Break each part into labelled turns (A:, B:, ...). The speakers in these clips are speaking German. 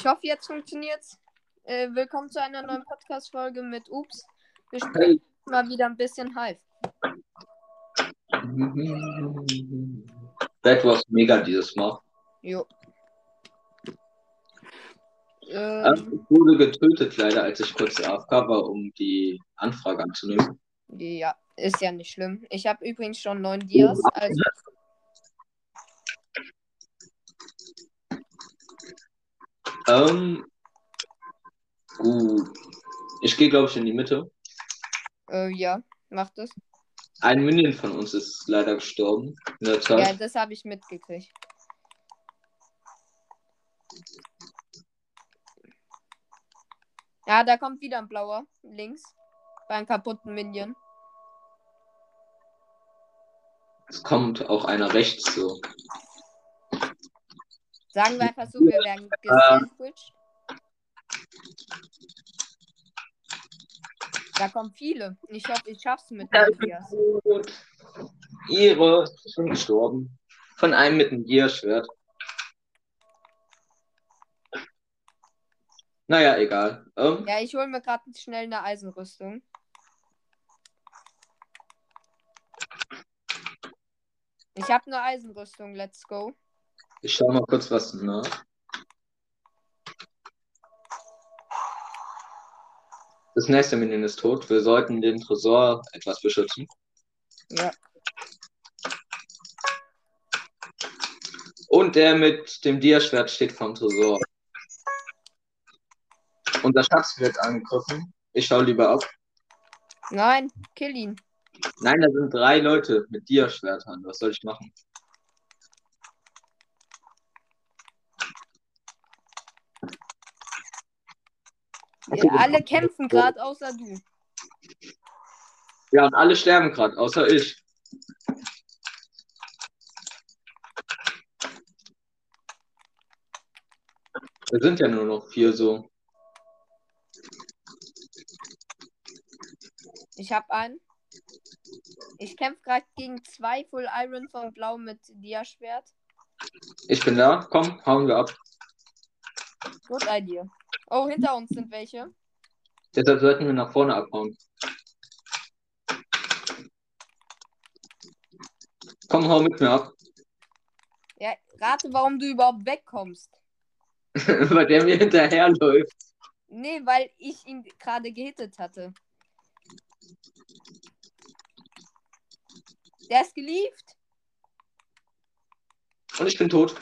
A: Ich hoffe, jetzt funktioniert's. Äh, willkommen zu einer neuen Podcast-Folge mit Ups. Wir spielen mal wieder ein bisschen Hive.
B: That was mega dieses Mal.
A: Jo.
B: Ähm,
A: Ähm,
B: ich wurde getötet leider, als ich kurz AFK war, um die Anfrage anzunehmen.
A: ja, ist ja nicht schlimm. Ich habe übrigens schon neun Dias. Also,
B: Ähm, gut. Ich gehe, glaube ich, in die Mitte.
A: äh, ja, macht es.
B: Ein Minion von uns ist leider gestorben in der
A: Ja,
B: Zeit.
A: das habe ich mitgekriegt. Ja, da kommt wieder ein blauer. Links. Bei einem kaputten Minion.
B: Es kommt auch einer rechts so.
A: Sagen wir einfach so, wir werden gesandwiched. Da kommen viele. Ich hoffe, ich schaff's mit.
B: Gut. Ihre sind gestorben. Von einem mit einem Gear-Schwert. Naja, egal. Ähm,
A: Ja, ich hole mir gerade schnell eine Eisenrüstung. Ich habe eine Eisenrüstung, let's go.
B: Ich schau mal kurz was nach. Das nächste Minion ist tot. Wir sollten den Tresor etwas beschützen.
A: Ja.
B: Und der mit dem Dia-Schwert steht vom Tresor. Unser Schatz wird angegriffen. Ich schau lieber ab.
A: Nein, kill ihn.
B: Nein, da sind drei Leute mit Dia-Schwertern. Was soll ich machen?
A: Alle kämpfen gerade, außer du.
B: Ja, und alle sterben gerade, außer ich. Wir sind ja nur noch vier so.
A: Ich habe einen. Ich kämpfe gerade gegen zwei Full Iron von Blau mit Dia-Schwert.
B: Ich bin da. Komm, hauen wir ab.
A: Good idea. Oh, hinter uns sind welche.
B: Deshalb sollten wir nach vorne abhauen. Komm, hau mit mir ab.
A: Ja, rate, warum du überhaupt wegkommst.
B: Weil der mir hinterherläuft.
A: Nee, weil ich ihn gerade gehittet hatte. Der ist gelieft.
B: Und ich bin tot.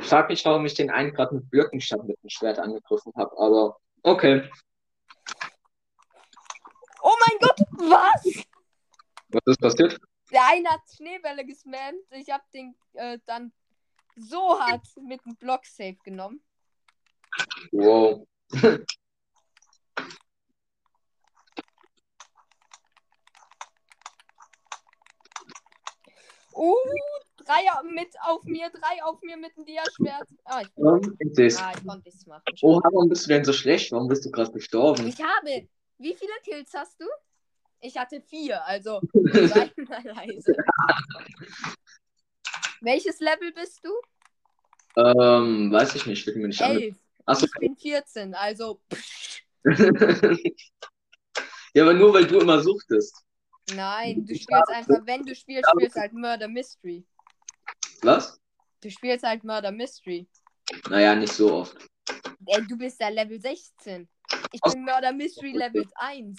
B: Ich frag mich, warum ich den einen gerade mit Blöcken statt mit dem Schwert angegriffen habe, aber okay.
A: Oh mein Gott, was?
B: Was ist passiert?
A: Der eine hat Schneebälle gespammt. Ich habe den äh, dann so hart mit dem Block safe genommen.
B: Wow.
A: Uh, drei mit auf mir, drei auf mir mit dem Dia-Schwert. Ah, ich,
B: ich seh's.
A: ah, ich konnte nichts machen.
B: Oh, warum bist du denn so schlecht? Warum bist du gerade gestorben?
A: Ich habe. Wie viele Kills hast du? Ich hatte vier, also mal leise. Welches Level bist du?
B: Ähm, weiß ich nicht, wird mir nicht.
A: Elf.
B: Achso.
A: Ich bin 14, also.
B: ja, aber nur weil du immer suchtest.
A: Nein, du spielst einfach, wenn du spielst, spielst halt Murder Mystery.
B: Was?
A: Du spielst halt Murder Mystery.
B: Naja, nicht so oft.
A: Ey, du bist ja Level 16. Ich
B: Aus-
A: bin Murder Mystery Level 1.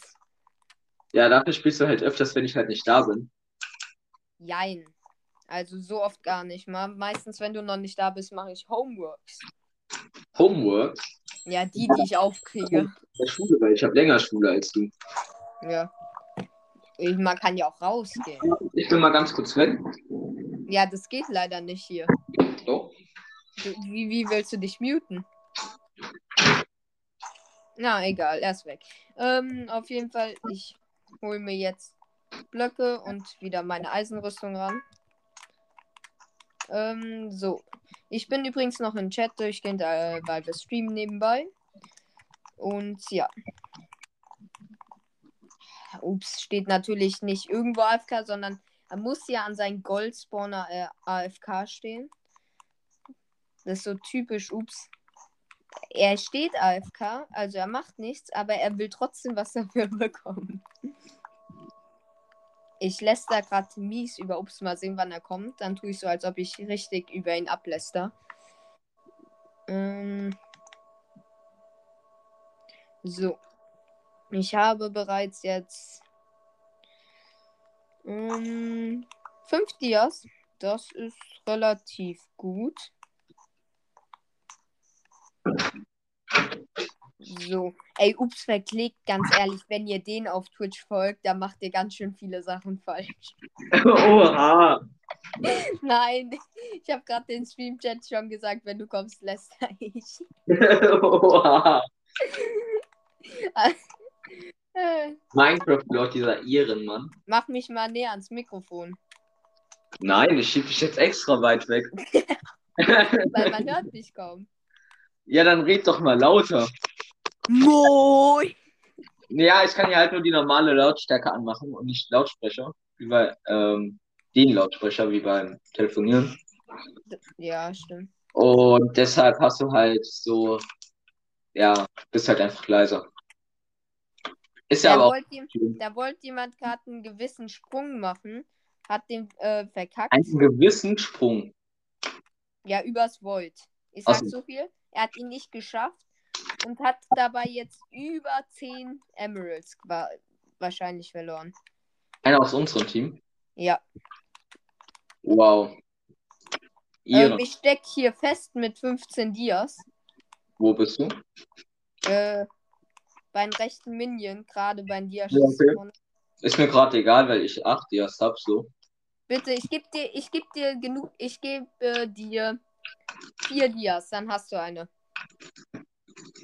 B: Ja, dafür spielst du halt öfters, wenn ich halt nicht da bin.
A: Jein. Also so oft gar nicht. Mal. Meistens, wenn du noch nicht da bist, mache ich Homeworks.
B: Homework
A: Ja, die, die ich aufkriege.
B: der Schule, weil ich habe länger Schule als du.
A: Ja. Ich, man kann ja auch rausgehen.
B: Ich bin mal ganz kurz weg.
A: Ja, das geht leider nicht hier.
B: Doch.
A: Du, wie, wie willst du dich muten? Na, egal, er ist weg. Ähm, auf jeden Fall, ich hole mir jetzt Blöcke und wieder meine Eisenrüstung ran. Ähm, so. Ich bin übrigens noch im Chat durchgehend, äh, weil wir streamen nebenbei. Und ja. Ups, steht natürlich nicht irgendwo AFK, sondern er muss ja an seinem Goldspawner äh, AFK stehen. Das ist so typisch, ups. Er steht AFK, also er macht nichts, aber er will trotzdem was dafür bekommen. Ich läster gerade mies über Ups, mal sehen, wann er kommt. Dann tue ich so, als ob ich richtig über ihn abläster. Ähm so. Ich habe bereits jetzt ähm, fünf Dias. Das ist relativ gut. So. Ey, ups, verklickt, ganz ehrlich, wenn ihr den auf Twitch folgt, dann macht ihr ganz schön viele Sachen falsch.
B: Oha.
A: Nein, ich habe gerade den Stream-Chat schon gesagt, wenn du kommst, lässt er ich.
B: Oha.
A: Äh,
B: Minecraft Lord, dieser Ehrenmann.
A: Mach mich mal näher ans Mikrofon,
B: Nein, ich schieb dich jetzt extra weit weg.
A: weil man hört mich kaum.
B: ja, dann red doch mal lauter.
A: Moin!
B: Ja, ich kann ja halt nur die normale Lautstärke anmachen und nicht Lautsprecher. Wie bei ähm, den Lautsprecher, wie beim Telefonieren.
A: Ja, stimmt.
B: Und deshalb hast du halt so, ja, bist halt einfach leiser. Ist ja
A: Da
B: aber auch
A: wollte jem-
B: schön.
A: da wollte jemand gerade einen gewissen Sprung machen, hat den äh, verkackt.
B: einen gewissen Sprung.
A: Ja, übers Volt. Ich sag
B: so.
A: so viel. Er hat ihn nicht geschafft und hat dabei jetzt über 10 Emeralds wa- wahrscheinlich verloren.
B: Einer aus unserem Team.
A: Ja.
B: Wow.
A: Ähm, ich steck hier fest mit 15 Dias.
B: Wo bist du?
A: Äh, beim rechten Minion, gerade beim Dias.
B: Ja, okay. Ist mir gerade egal, weil ich acht Dias hab, so.
A: Bitte, ich geb dir, ich geb dir genug, ich gebe äh, dir vier Dias, dann hast du eine.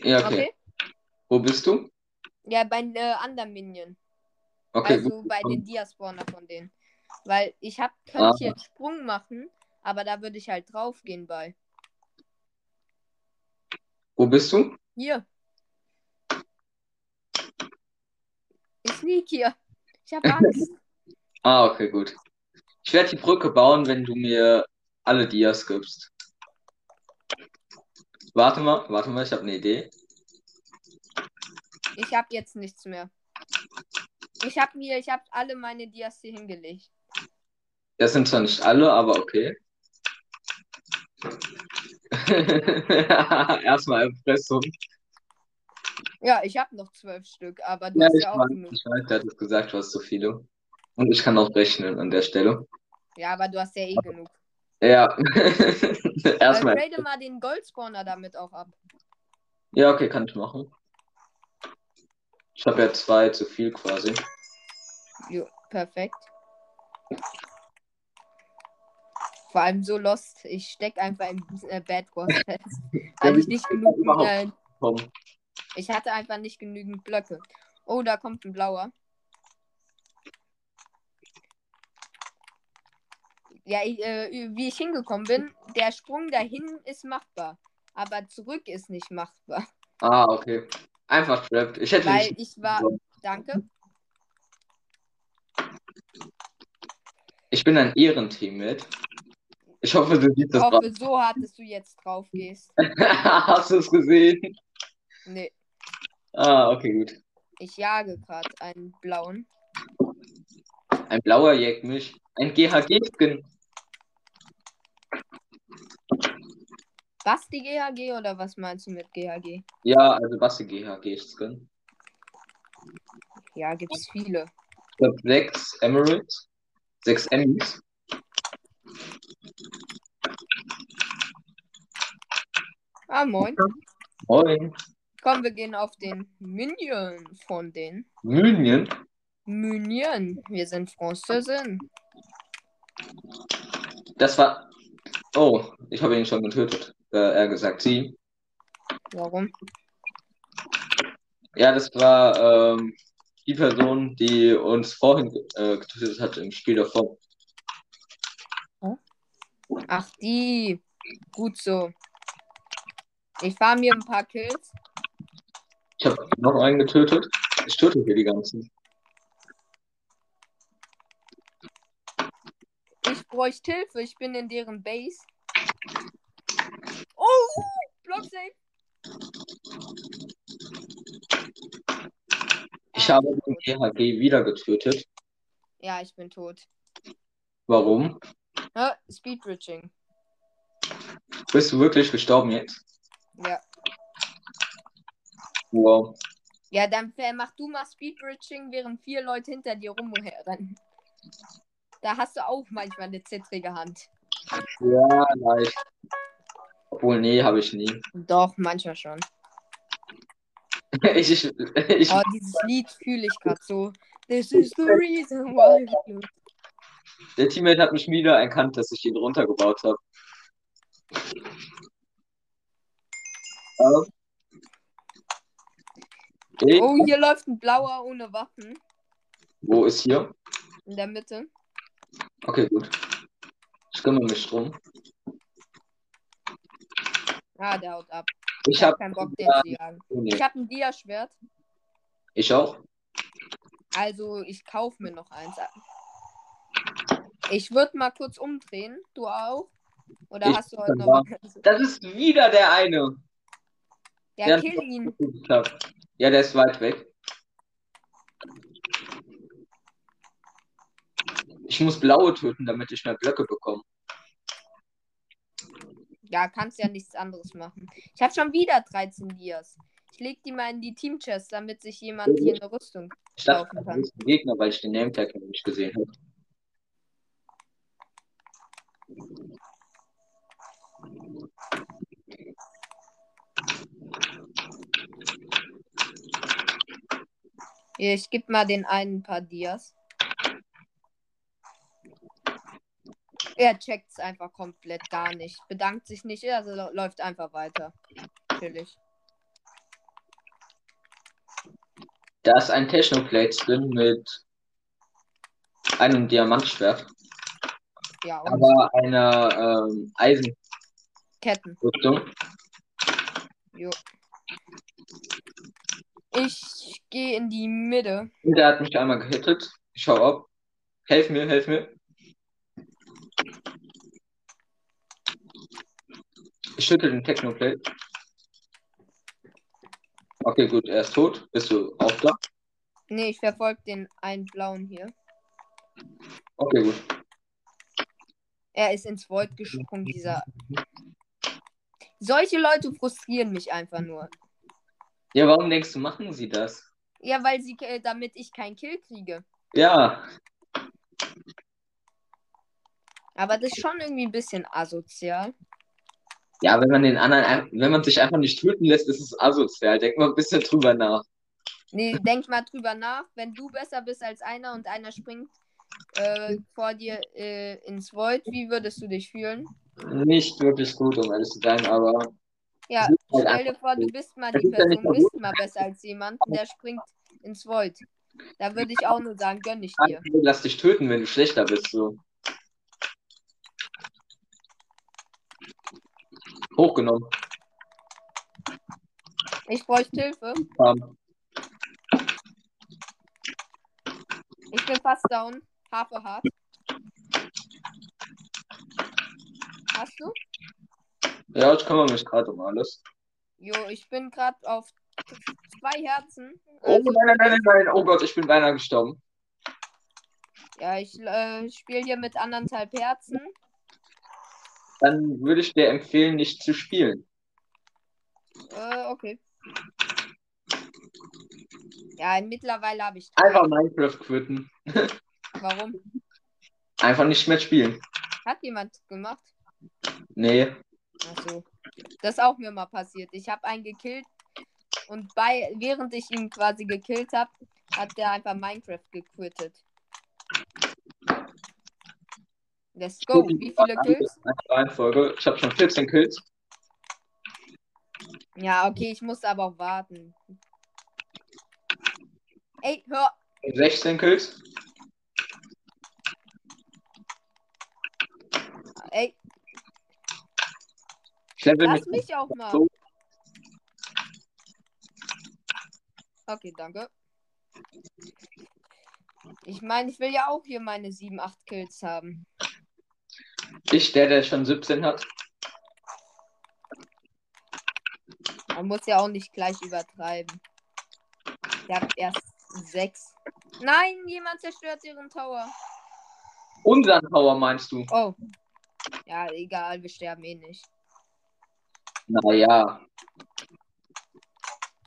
B: Ja, okay.
A: Okay?
B: Wo bist du?
A: Ja, bei äh, anderen Minion.
B: Okay,
A: also
B: gut.
A: bei den Diaspawner von denen. Weil ich hab, könnte
B: Ah.
A: hier einen Sprung machen, aber da würde ich halt draufgehen bei.
B: Wo bist du?
A: Hier. Sneak hier. Ich hab Angst.
B: Ah, okay, gut. Ich werde die Brücke bauen, wenn du mir alle Dias gibst. Warte mal, warte mal, ich habe eine Idee.
A: ich hab jetzt nichts mehr. Ich hab mir, ich hab alle meine Dias hier hingelegt.
B: Das sind zwar nicht alle, aber okay. Erstmal Erpressung.
A: Ja, ich hab noch zwölf Stück, aber du
B: Ja,
A: hast
B: ich
A: ja auch genug.
B: ich weiß, der hat es gesagt, du hast so viele. Und ich kann auch rechnen an der Stelle.
A: Ja, aber du hast ja eh genug.
B: Ja. Erstmal.
A: trade mal den Goldspawner damit auch ab.
B: Ja, okay, kann ich machen. Ich habe ja zwei zu viel quasi.
A: Jo, perfekt. Vor allem so lost. Ich steck einfach im äh, Bad Wars fest. Weil ich nicht genug. Äh,
B: Komm.
A: Ich hatte einfach nicht genügend Blöcke. Oh, da kommt ein blauer. Ja, ich, äh, wie ich hingekommen bin, der Sprung dahin ist machbar. Aber zurück ist nicht machbar.
B: Ah, okay. Einfach trapped. Ich hätte
A: Weil
B: nicht.
A: ich war. Danke.
B: Ich bin ein Ehrenteammate. Ich hoffe, du siehst
A: Ich
B: das
A: hoffe, so hart, dass du jetzt drauf gehst.
B: drauf. Hast du es gesehen?
A: Nee,
B: Ah, okay, gut.
A: ich jage gerade einen blauen.
B: Ein blauer jagt mich. Ein GHG-Skin.
A: Was die GHG oder was meinst du mit GHG?
B: Ja, also Basti GHG-Skin.
A: Ja, gibt's viele.
B: Ich habe sechs Emeralds. Sechs Emmys.
A: Ah, moin.
B: Moin.
A: Komm, wir gehen auf den Minion von den
B: Minion.
A: Minion. Wir sind Französin.
B: Das war. Oh, ich habe ihn schon getötet. Äh, er gesagt, sie.
A: Warum?
B: Ja, das war ähm, die Person, die uns vorhin äh, getötet hat im Spiel davor.
A: Ach, die. Gut so. Ich fahre mir ein paar Kills.
B: Ich habe noch einen getötet. Ich töte hier die ganzen.
A: Ich bräuchte Hilfe, ich bin in deren Base. Oh, Block safe.
B: Ich habe den THG wieder getötet.
A: Ja, ich bin tot.
B: Warum?
A: Speedbridging.
B: Bist du wirklich gestorben jetzt?
A: Ja.
B: Wow.
A: Ja, dann mach du mal Speedbridging, während vier Leute hinter dir rumrennen. Da hast du auch manchmal eine zittrige Hand.
B: Ja, leicht. Obwohl, nee, habe ich nie.
A: Doch, manchmal schon.
B: ich, ich, ich,
A: Oh, dieses Lied fühle ich gerade so. This is the reason why.
B: der Teammate hat mich wieder erkannt, dass ich ihn runtergebaut habe.
A: Oh, hier läuft ein blauer ohne Waffen.
B: Wo ist hier?
A: In der Mitte.
B: Okay, gut. Ich kümmere mich drum.
A: Ah, der haut ab.
B: Ich
A: Ich hab
B: habe
A: keinen Bock, den zu jagen.
B: nee.
A: Ich habe ein Dia-Schwert.
B: Ich auch.
A: Also, ich kaufe mir noch eins. Ich würde mal kurz umdrehen. Du auch? Oder
B: Ich
A: hast du heute noch?
B: Das ist wieder der eine.
A: Ja,
B: Der-
A: kill ihn.
B: Ja, der ist weit weg. Ich muss blaue töten, damit ich mehr Blöcke bekomme.
A: Ja, kannst ja nichts anderes machen. Ich habe schon wieder 13 Dias. Ich leg die mal in die Team-Chest, damit sich jemand hier eine Rüstung.
B: Ich dachte,
A: Laufen
B: das
A: kann.
B: ein Gegner, weil ich den Nametag noch nicht gesehen habe.
A: Ich gebe mal den einen ein paar Dias. Er checkt's einfach komplett gar nicht. Bedankt sich nicht, also läuft einfach weiter. Natürlich.
B: Da ist ein Technoplate drin mit einem Diamantschwert,
A: Ja, und
B: aber einer ähm, Eisenrüstung.
A: Ketten. Ich gehe in die Mitte.
B: Der hat mich einmal gehittet. Ich schau ab. Helf mir, helf mir. Ich schüttel den Technoplate. Okay, gut, er ist tot. Bist du auch da?
A: Nee, ich verfolge den einen blauen hier.
B: Okay, gut.
A: Er ist ins Void gesprungen, dieser. Solche Leute frustrieren mich einfach nur.
B: Ja, warum denkst du, machen sie das?
A: Ja, weil sie, äh, damit ich keinen Kill kriege.
B: Ja,
A: Aber das ist schon irgendwie ein bisschen asozial.
B: ja, wenn man den anderen, wenn man sich einfach nicht töten lässt, ist es asozial. Denk mal ein bisschen drüber nach.
A: Nee, denk mal drüber nach. Wenn du besser bist als einer und einer springt äh, vor dir äh, ins Void, wie würdest du dich fühlen?
B: Nicht wirklich gut, um ehrlich zu sein, aber
A: Ja,
B: halt
A: stell dir vor, du bist mal die Person,
B: mal
A: bist mal besser als jemanden, der springt ins Void. Da würde ich auch nur sagen, gönn ich dir.
B: lass dich töten, wenn du schlechter bist. So. Hochgenommen.
A: Ich bräuchte Hilfe.
B: Ähm,
A: Ich bin fast down. Hafe hart. Hast du?
B: Ja, ich kümmere mich gerade um alles.
A: Jo, ich bin gerade auf zwei Herzen.
B: Oh
A: Also,
B: nein, nein, nein, nein, nein. Oh Gott, ich bin beinahe gestorben.
A: ja, ich äh, spiele hier mit anderthalb Herzen.
B: Dann würde ich dir empfehlen, nicht zu spielen.
A: Äh, okay. Ja, mittlerweile habe ich drei.
B: Einfach Minecraft quitten.
A: Warum?
B: Einfach nicht mehr spielen.
A: Hat jemand gemacht?
B: Nee.
A: Achso. Das ist auch mir mal passiert. Ich habe einen gekillt und bei, während ich ihn quasi gekillt habe, hat der einfach Minecraft gequittet. Let's go. Wie viele Kills?
B: Reihenfolge. Ich habe schon 14 Kills.
A: Ja, okay, ich muss aber auch warten. Ey, hör.
B: 16 Kills.
A: Ey,
B: Ich level
A: lass
B: mich.
A: mich auch mal. Okay, danke. Ich meine, ich will ja auch hier meine 7, 8 Kills haben.
B: Ich, der, der schon 17 hat.
A: Man muss ja auch nicht gleich übertreiben. Der hat erst Sechs. Nein, jemand zerstört ihren Tower.
B: Unseren Tower meinst du?
A: Oh. Ja, egal, wir sterben eh nicht.
B: Naja.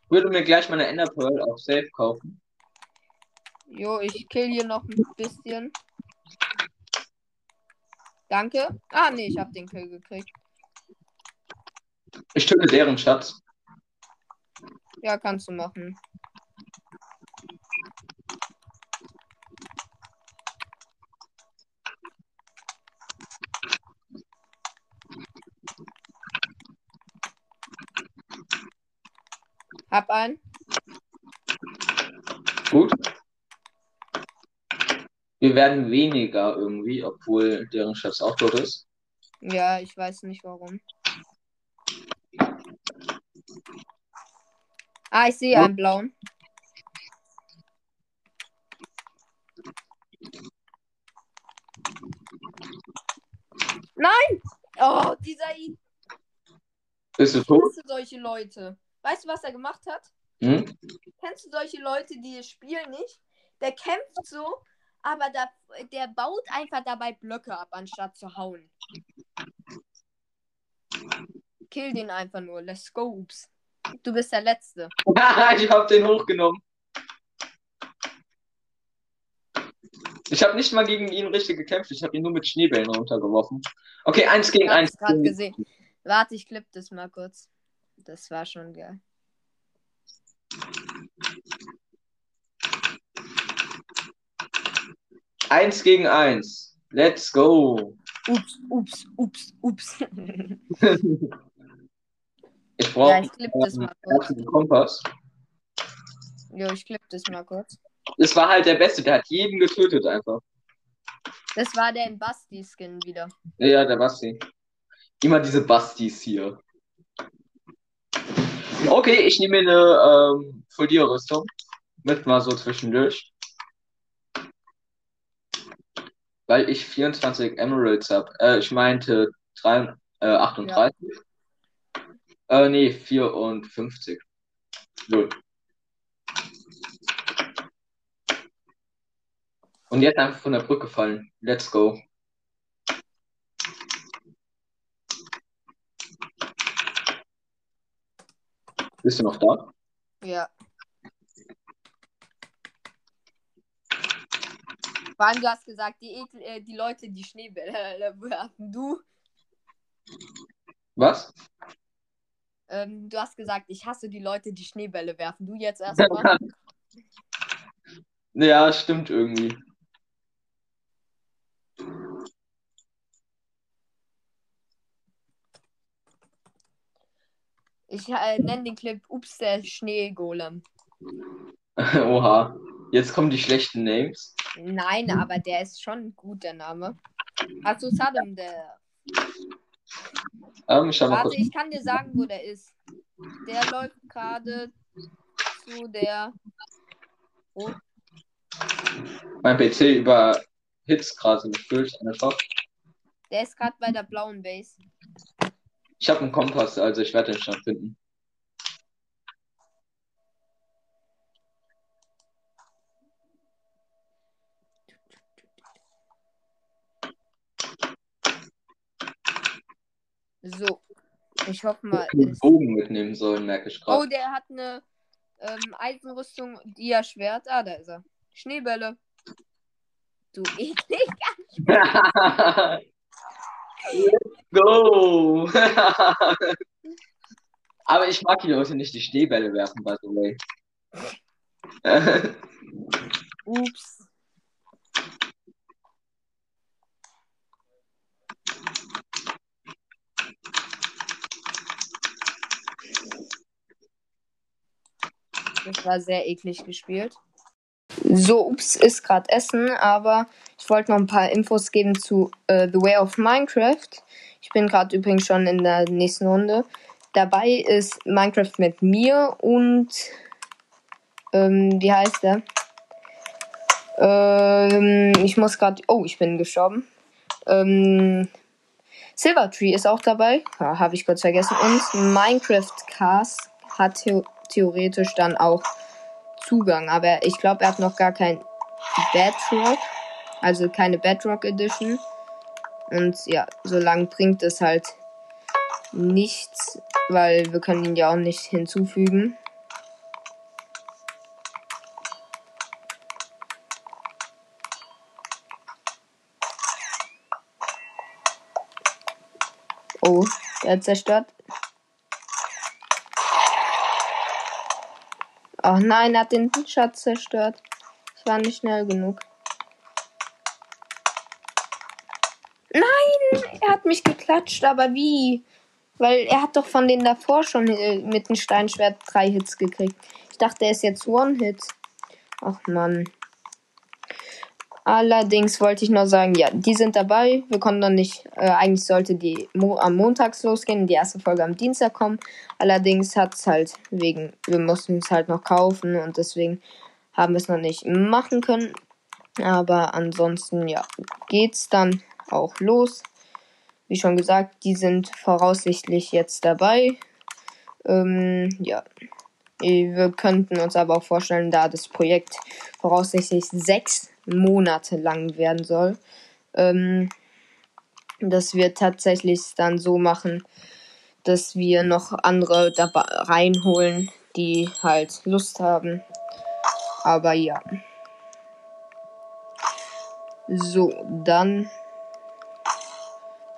B: Ich würde mir gleich meine Ender Pearl auf Safe kaufen.
A: Jo, ich kill hier noch ein bisschen. Danke. Ah, nee, ich hab den Kill gekriegt.
B: Ich töte deren Schatz.
A: Ja, kannst du machen. Hab einen.
B: Gut. Wir werden weniger irgendwie, obwohl deren Schatz auch tot ist.
A: Ja, ich weiß nicht warum. Ah, ich sehe einen blauen. Nein! Oh, dieser I.
B: Bist du tot?
A: Du solche Leute? Weißt du, was er gemacht hat?
B: Hm?
A: Kennst du solche Leute, die das Spiel nicht? Der kämpft so, aber da, der baut einfach dabei Blöcke ab, anstatt zu hauen. Kill den einfach nur. Let's go, ups. Du bist der Letzte.
B: ich hab den hochgenommen. Ich habe nicht mal gegen ihn richtig gekämpft. Ich habe ihn nur mit Schneebällen runtergeworfen. Okay, eins gegen
A: Ich
B: eins.
A: hab's gerade gesehen. Warte, ich klipp das mal kurz. Das war schon geil.
B: Eins gegen eins. Let's go.
A: Ups, ups, ups, ups.
B: Ich brauche
A: ja, ich klipp das mal kurz.
B: einen Kompass.
A: Jo, ich klipp das mal kurz.
B: Das war halt der Beste. Der hat jeden getötet einfach.
A: Das war der in Basti-Skin wieder.
B: Ja, der Basti. Immer diese Bastis hier. Okay, ich nehme mir eine ähm, Folierrüstung. Mit mal so zwischendurch. Weil ich 24 Emeralds habe. Äh, ich meinte drei, äh, 38. Äh, nee, 54. Null. Und jetzt einfach von der Brücke fallen. Let's go. Bist du noch da?
A: Ja. Vor allem, du hast gesagt, die, Ekel, äh, die Leute, die Schneebälle werfen. Du,
B: Was?
A: ähm, du hast gesagt, ich hasse die Leute, die Schneebälle werfen. Du jetzt erstmal.
B: Ja, stimmt irgendwie.
A: Ich äh, nenne den Clip Ups, der Schneegolem.
B: Oha. Jetzt kommen die schlechten Names.
A: Nein, aber der ist schon gut, der Name. Also Saddam, der.
B: Ähm, ich
A: Warte,
B: kurz.
A: ich kann dir sagen, wo der ist. Der läuft gerade zu der. Oh,
B: Mein PC überhitzt gerade gefühlt einfach.
A: der ist gerade bei der blauen Base.
B: Ich habe einen Kompass, also ich werde den schon finden.
A: So. Ich hoffe mal.
B: Ich einen. Bogen mitnehmen sollen, merke ich
A: Oh,
B: gerade.
A: der hat eine ähm, Eisenrüstung, Dia-Schwert. Ah, da ist er. Schneebälle. Du eklig.
B: Go! Aber ich mag die Leute nicht, die Schneebälle werfen, by the way.
A: Ups. Das war sehr eklig gespielt. So, ups, ist gerade Essen, aber ich wollte noch ein paar Infos geben zu äh, The Way of Minecraft. Ich bin gerade übrigens schon in der nächsten Runde. Dabei ist Minecraft mit mir und ähm, wie heißt der? Ähm, ich muss gerade. Oh, ich bin gestorben. Ähm, Silvertree ist auch dabei. Ja, Habe ich kurz vergessen. Und Minecraft Cast hat theo theoretisch dann auch Zugang. Aber ich glaube, er hat noch gar kein Bedrock. Also keine Bedrock Edition. Und ja, so lange bringt es halt nichts, weil wir können ihn ja auch nicht hinzufügen. Oh, er hat zerstört. Oh nein, er hat den Schatz zerstört. Ich war nicht schnell genug. Nein, er hat mich geklatscht, aber wie? Weil er hat doch von denen davor schon äh, mit dem Steinschwert drei Hits gekriegt. Ich dachte, er ist jetzt One-Hit. Ach man. Allerdings wollte ich noch sagen, ja, die sind dabei. Wir konnten noch nicht, äh, eigentlich sollte die Mo am Montags losgehen, die erste Folge am Dienstag kommen. Allerdings hat es halt wegen, wir mussten es halt noch kaufen und deswegen haben wir es noch nicht machen können. Aber ansonsten, ja, geht's dann auch los. Wie schon gesagt, die sind voraussichtlich jetzt dabei. Ähm, ja. Wir könnten uns aber auch vorstellen, da das Projekt voraussichtlich sechs Monate lang werden soll, ähm, dass wir tatsächlich dann so machen, dass wir noch andere dabei reinholen, die halt Lust haben. Aber ja. So, dann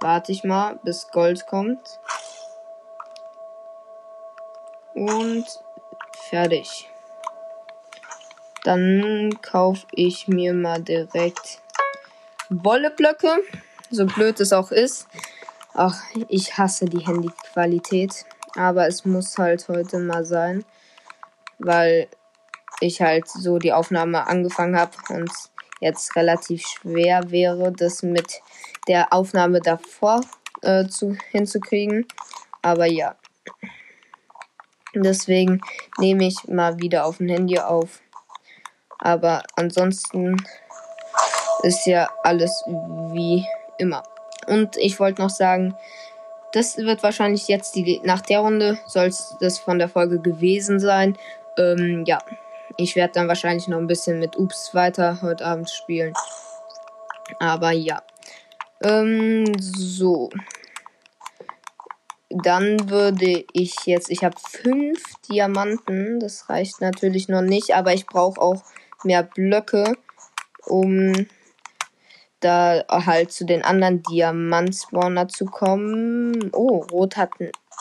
A: warte ich mal, bis Gold kommt. Und fertig. Dann kaufe ich mir mal direkt Wolleblöcke. So blöd es auch ist. Ach, ich hasse die Handyqualität. Aber es muss halt heute mal sein. Weil ich halt so die Aufnahme angefangen habe und jetzt relativ schwer wäre, das mit der Aufnahme davor äh, zu, hinzukriegen. Aber ja. Deswegen nehme ich mal wieder auf dem Handy auf. Aber ansonsten ist ja alles wie immer. Und ich wollte noch sagen, das wird wahrscheinlich jetzt die nach der Runde soll es das von der Folge gewesen sein. Ähm, ja, ich werde dann wahrscheinlich noch ein bisschen mit Ups weiter heute Abend spielen. Aber ja. Ähm, so. Dann würde ich jetzt, ich habe fünf Diamanten, das reicht natürlich noch nicht, aber ich brauche auch mehr Blöcke, um da halt zu den anderen Diamant-Spawner zu kommen. Oh, Rot hat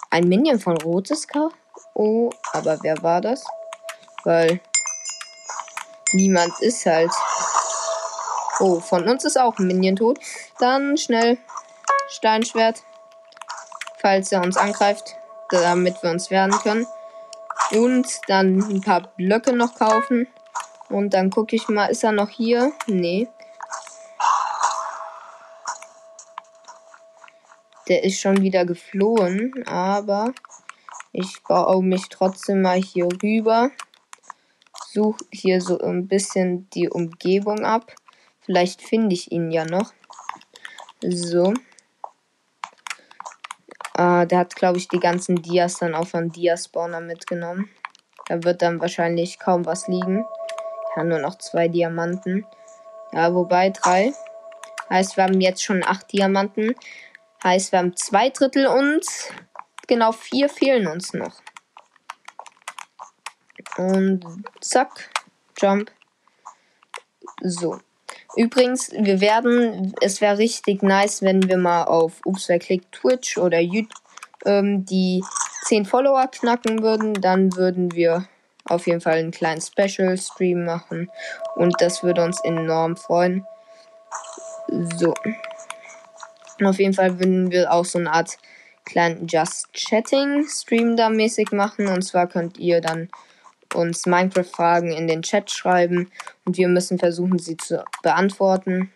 A: ein, Minion von Rotes K. Oh, aber wer war das? Weil niemand ist halt. Oh, von uns ist auch ein Minion tot. Dann schnell Steinschwert, falls er uns angreift, damit wir uns wehren können. Und dann ein paar Blöcke noch kaufen. Und dann gucke ich mal, ist er noch hier? Nee. Der ist schon wieder geflohen, aber ich baue mich trotzdem mal hier rüber. Suche hier so ein bisschen die Umgebung ab. Vielleicht finde ich ihn ja noch. So. Äh, der hat, glaube ich, die ganzen Dias dann auch von Diaspawner mitgenommen. Da wird dann wahrscheinlich kaum was liegen. Ja, nur noch zwei Diamanten. Ja, wobei drei. Heißt, wir haben jetzt schon acht Diamanten. Heißt, wir haben zwei Drittel und genau vier fehlen uns noch. Und zack, Jump. So. Übrigens, wir werden, es wäre richtig nice, wenn wir mal auf Ups, wer klickt Twitch oder YouTube ähm, die 10 Follower knacken würden. Dann würden wir auf jeden Fall einen kleinen Special-Stream machen. Und das würde uns enorm freuen. So. Auf jeden Fall würden wir auch so eine Art kleinen Just Chatting Stream da mäßig machen. Und zwar könnt ihr dann uns Minecraft-Fragen in den Chat schreiben und wir müssen versuchen, sie zu beantworten.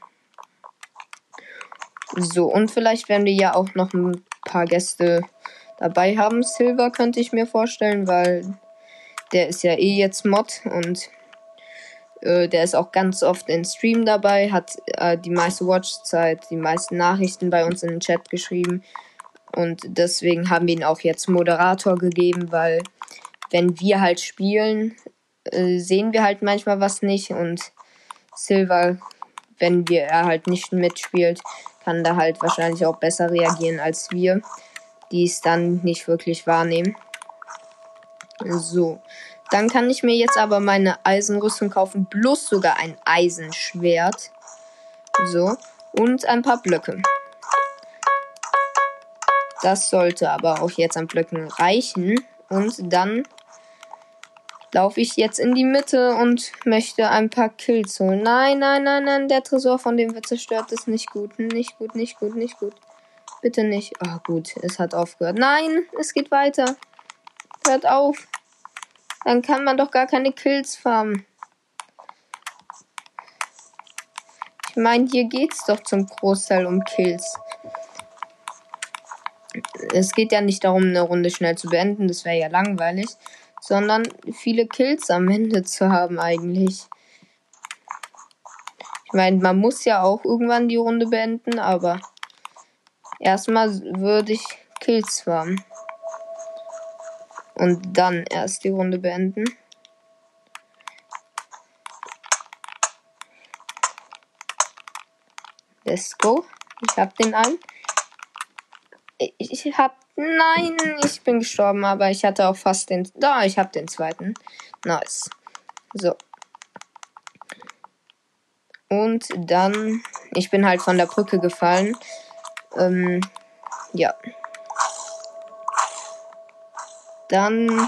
A: So, und vielleicht werden wir ja auch noch ein paar Gäste dabei haben. Silver könnte ich mir vorstellen, weil der ist ja eh jetzt Mod und äh, der ist auch ganz oft in Stream dabei, hat äh, die meiste Watchzeit, die meisten Nachrichten bei uns in den Chat geschrieben. Und deswegen haben wir ihn auch jetzt Moderator gegeben, weil wenn wir halt spielen, äh, sehen wir halt manchmal was nicht und Silver, wenn wir er halt nicht mitspielt, kann da halt wahrscheinlich auch besser reagieren als wir, die es dann nicht wirklich wahrnehmen. So, dann kann ich mir jetzt aber meine Eisenrüstung kaufen, plus sogar ein Eisenschwert. So, und ein paar Blöcke. Das sollte aber auch jetzt an Blöcken reichen. Und dann laufe ich jetzt in die Mitte und möchte ein paar Kills holen. Nein, nein, nein, nein, der Tresor, von dem wird zerstört, ist nicht gut. Nicht gut, nicht gut, nicht gut. Bitte nicht. Oh, gut, es hat aufgehört. Nein, es geht weiter. Hört auf. Dann kann man doch gar keine Kills farmen. Ich meine, hier geht's doch zum Großteil um Kills. Es geht ja nicht darum, eine Runde schnell zu beenden, das wäre ja langweilig, sondern viele Kills am Ende zu haben eigentlich. Ich meine, man muss ja auch irgendwann die Runde beenden, aber erstmal würde ich Kills farmen. Und dann erst die Runde beenden. Let's go. Ich hab den einen. Ich hab. Nein, ich bin gestorben, aber ich hatte auch fast den. Da, ich hab den zweiten. Nice. So. Und dann. Ich bin halt von der Brücke gefallen. Ähm, ja. Dann.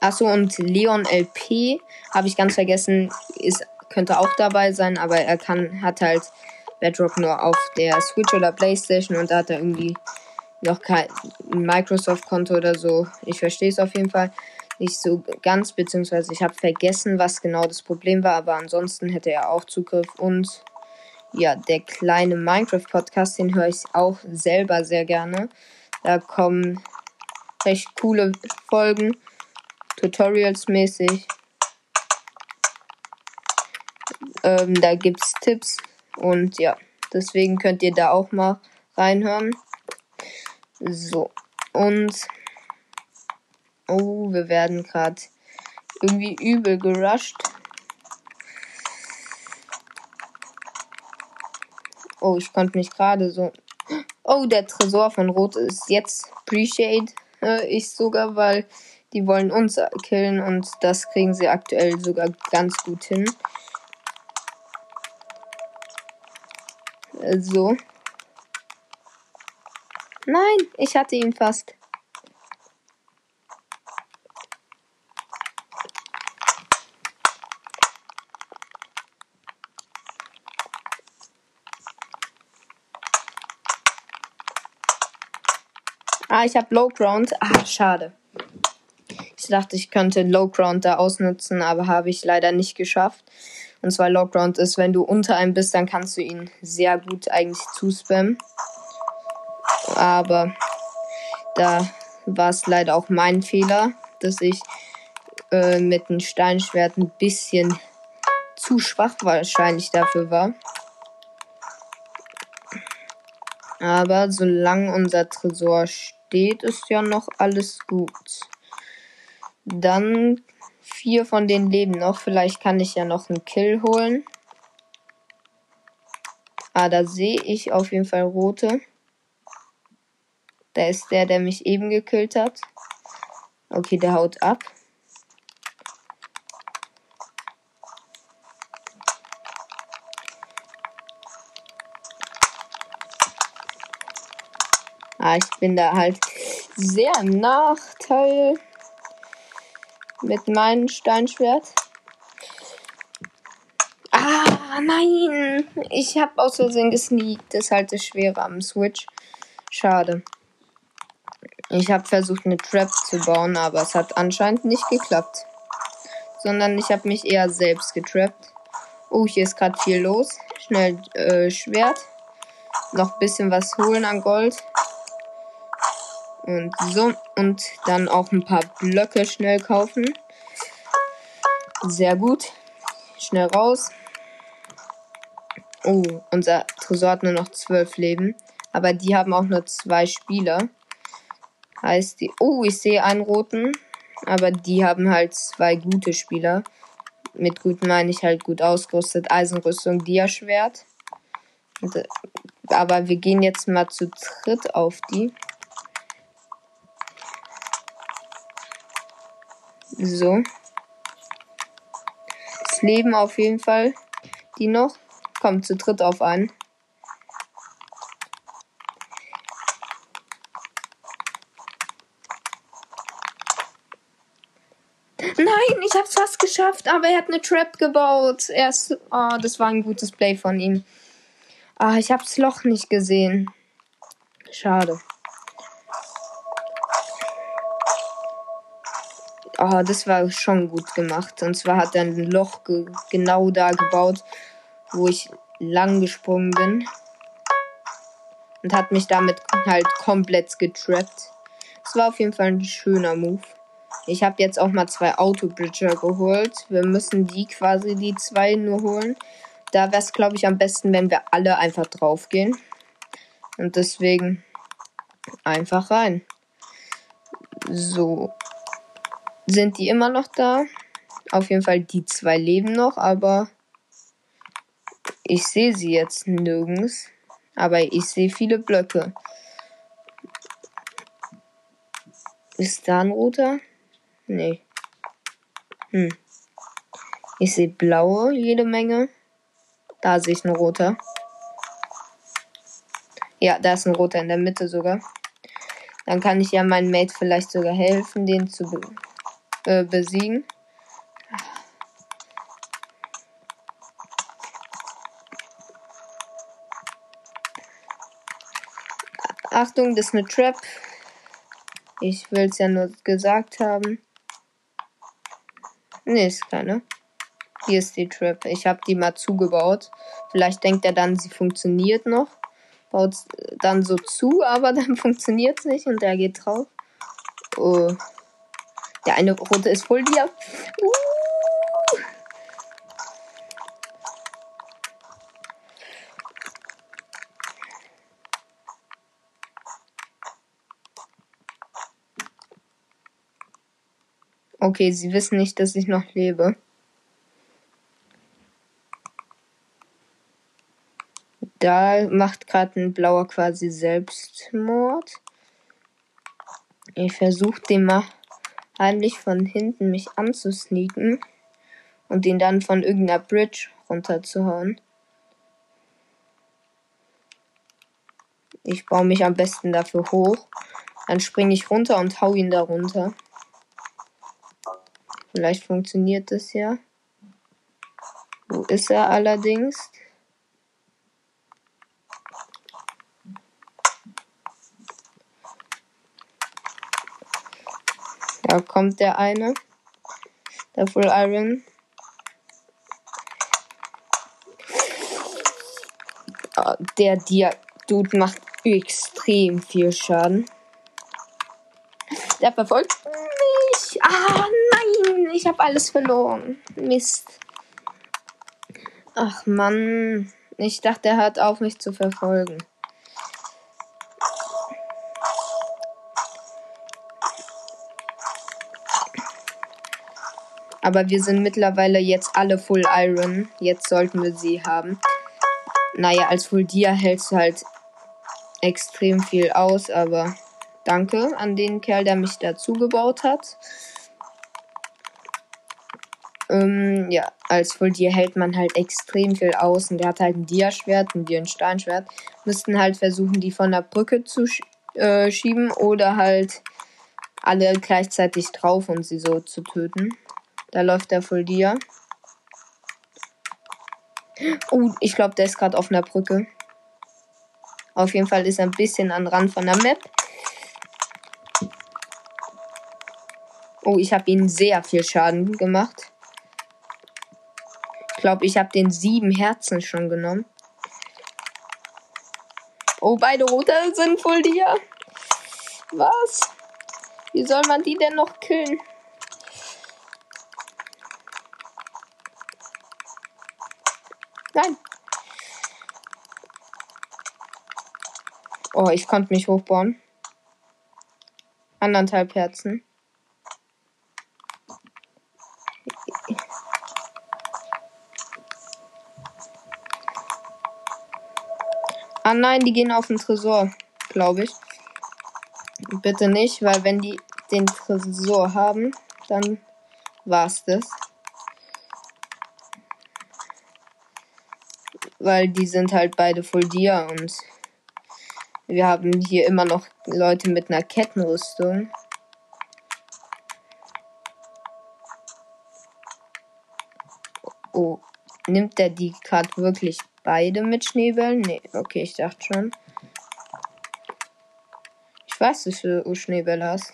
A: Achso, und Leon LP habe ich ganz vergessen, ist, könnte auch dabei sein, aber er kann, hat halt Bedrock nur auf der Switch oder Playstation und da hat er irgendwie noch kein Microsoft-Konto oder so. Ich verstehe es auf jeden Fall nicht so ganz, beziehungsweise ich habe vergessen, was genau das Problem war, aber ansonsten hätte er auch Zugriff und ja, der kleine Minecraft-Podcast, den höre ich auch selber sehr gerne. Da kommen recht coole Folgen, Tutorials mäßig. Ähm, da gibt's Tipps und ja, deswegen könnt ihr da auch mal reinhören. So, und oh, wir werden gerade irgendwie übel gerusht. Oh, ich konnte mich gerade so. Oh, der Tresor von Rot ist jetzt Appreciate äh, ich sogar, weil die wollen uns killen und das kriegen sie aktuell sogar ganz gut hin. So. Nein, ich hatte ihn fast. Ah, ich habe Low Ground. Ah, schade. Ich dachte, ich könnte Low Ground da ausnutzen, aber habe ich leider nicht geschafft. Und zwar Low Ground ist, wenn du unter einem bist, dann kannst du ihn sehr gut eigentlich zuspammen. Aber da war es leider auch mein Fehler, dass ich äh, mit dem Steinschwert ein bisschen zu schwach wahrscheinlich dafür war. Aber solange unser Tresor steht, ist ja noch alles gut. Dann vier von denen leben noch. Vielleicht kann ich ja noch einen Kill holen. Ah, da sehe ich auf jeden Fall rote. Da ist der, der mich eben gekillt hat. Okay, der haut ab. Ah, ich bin da halt sehr im Nachteil mit meinem Steinschwert. Ah, nein! Ich habe aus Versehen gesneakt. Das ist halt das Schwere am Switch. Schade. Ich habe versucht, eine Trap zu bauen, aber es hat anscheinend nicht geklappt. Sondern ich habe mich eher selbst getrappt. Oh, hier ist gerade viel los. Schnell äh, Schwert. Noch ein bisschen was holen an Gold. Und so. Und dann auch ein paar Blöcke schnell kaufen. Sehr gut. Schnell raus. Oh, unser Tresor hat nur noch zwölf Leben. Aber die haben auch nur zwei Spieler. Heißt die. Oh, ich sehe einen roten. Aber die haben halt zwei gute Spieler. Mit gut meine ich halt gut ausgerüstet. Eisenrüstung, Dia-Schwert. Aber wir gehen jetzt mal zu dritt auf die. So. Es leben auf jeden Fall die noch. Kommt zu dritt auf einen. Nein, ich hab's fast geschafft, aber er hat eine Trap gebaut. Er ist, oh, das war ein gutes Play von ihm. Ah, ich hab's Loch nicht gesehen. Schade. Oh, das war schon gut gemacht. Und zwar hat er ein Loch ge genau da gebaut, wo ich lang gesprungen bin. Und hat mich damit halt komplett getrappt. Es war auf jeden Fall ein schöner Move. Ich habe jetzt auch mal zwei Autobridger geholt. Wir müssen die quasi die zwei nur holen. Da wäre es, glaube ich, am besten, wenn wir alle einfach draufgehen. Und deswegen einfach rein. So. Sind die immer noch da? Auf jeden Fall, die zwei leben noch, aber ich sehe sie jetzt nirgends. Aber ich sehe viele Blöcke. Ist da ein roter? Nee. Hm. Ich sehe blaue, jede Menge. Da sehe ich einen roter. Ja, da ist ein roter in der Mitte sogar. Dann kann ich ja meinem Mate vielleicht sogar helfen, den zu be äh, besiegen. Achtung, das ist eine Trap. Ich will es ja nur gesagt haben. Nee, ist keine. Hier ist die Trap. Ich habe die mal zugebaut. Vielleicht denkt er dann, sie funktioniert noch. Baut dann so zu, aber dann funktioniert es nicht und er geht drauf. Oh. Der eine rote ist voll dir. Uh. Okay, sie wissen nicht, dass ich noch lebe. Da macht gerade ein blauer quasi Selbstmord. Ich versuche den mal heimlich von hinten mich anzusneaken und den dann von irgendeiner Bridge runterzuhauen. Ich baue mich am besten dafür hoch. Dann springe ich runter und hau ihn da runter. Vielleicht funktioniert das ja. Wo ist er allerdings? Da kommt der eine. Der Full Iron. Oh, der Dia Dude macht extrem viel Schaden. Der verfolgt. Ah, ich habe alles verloren. Mist. Ach Mann. Ich dachte, er hört auf, mich zu verfolgen. Aber wir sind mittlerweile jetzt alle Full Iron. Jetzt sollten wir sie haben. Naja, als Full Dia hältst du halt extrem viel aus, aber danke an den Kerl, der mich dazu gebaut hat. Ähm, ja, als Volltier hält man halt extrem viel aus und der hat halt ein Dia-Schwert und ein Steinschwert. Müssten halt versuchen, die von der Brücke zu sch äh, schieben oder halt alle gleichzeitig drauf und sie so zu töten. Da läuft der Volltier. Oh, ich glaube, der ist gerade auf einer Brücke. Auf jeden Fall ist er ein bisschen an Rand von der Map. Oh, ich habe ihm sehr viel Schaden gemacht glaube, ich habe den sieben Herzen schon genommen. Oh, beide rote sind voll dir. Was? Wie soll man die denn noch killen? Nein. Oh, ich konnte mich hochbauen. Anderthalb Herzen. Ah nein, die gehen auf den Tresor, glaube ich. Bitte nicht, weil wenn die den Tresor haben, dann war's das. Weil die sind halt beide voll dir und wir haben hier immer noch Leute mit einer Kettenrüstung. Oh, nimmt der die gerade wirklich beide mit Schneebällen? Nee, okay, ich dachte schon. Ich weiß, dass du Schneebälle hast.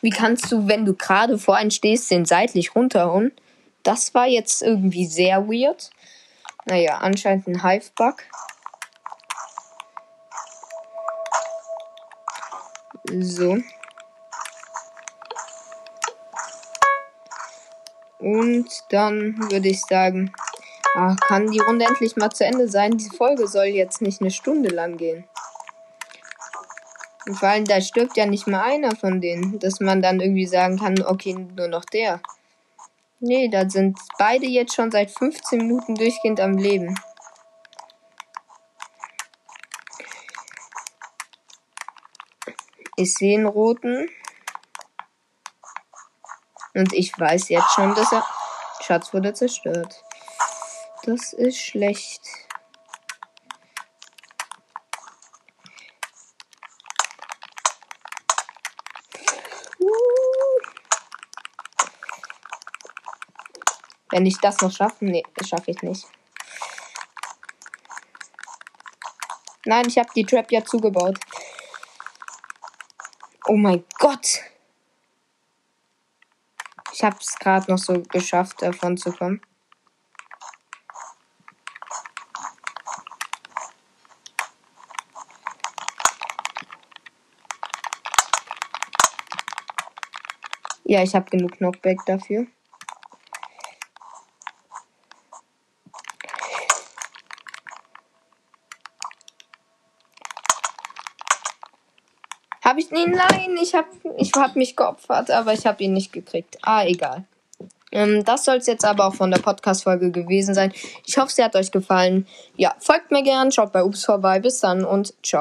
A: Wie kannst du, wenn du gerade vor einen stehst, den seitlich runterhauen? Das war jetzt irgendwie sehr weird. Naja, anscheinend ein Hive-Bug. So. Und dann würde ich sagen, ach, kann die Runde endlich mal zu Ende sein. Die Folge soll jetzt nicht eine Stunde lang gehen. Und vor allem, da stirbt ja nicht mal einer von denen, dass man dann irgendwie sagen kann, okay, nur noch der. Nee, da sind beide jetzt schon seit 15 Minuten durchgehend am Leben. Ich sehe einen roten. Und ich weiß jetzt schon, dass er. Schatz wurde zerstört. Das ist schlecht. Wenn ich das noch schaffe, nee, das schaffe ich nicht. Nein, ich habe die Trap ja zugebaut. Oh mein Gott. Ich habe es gerade noch so geschafft, davon zu kommen. Ja, ich habe genug Knockback dafür. Ihn? Nein, ich habe ich hab mich geopfert, aber ich habe ihn nicht gekriegt. Ah, egal. Ähm, das soll es jetzt aber auch von der Podcast-Folge gewesen sein. Ich hoffe, sie hat euch gefallen. Ja, folgt mir gern, schaut bei Ups vorbei. Bis dann und ciao.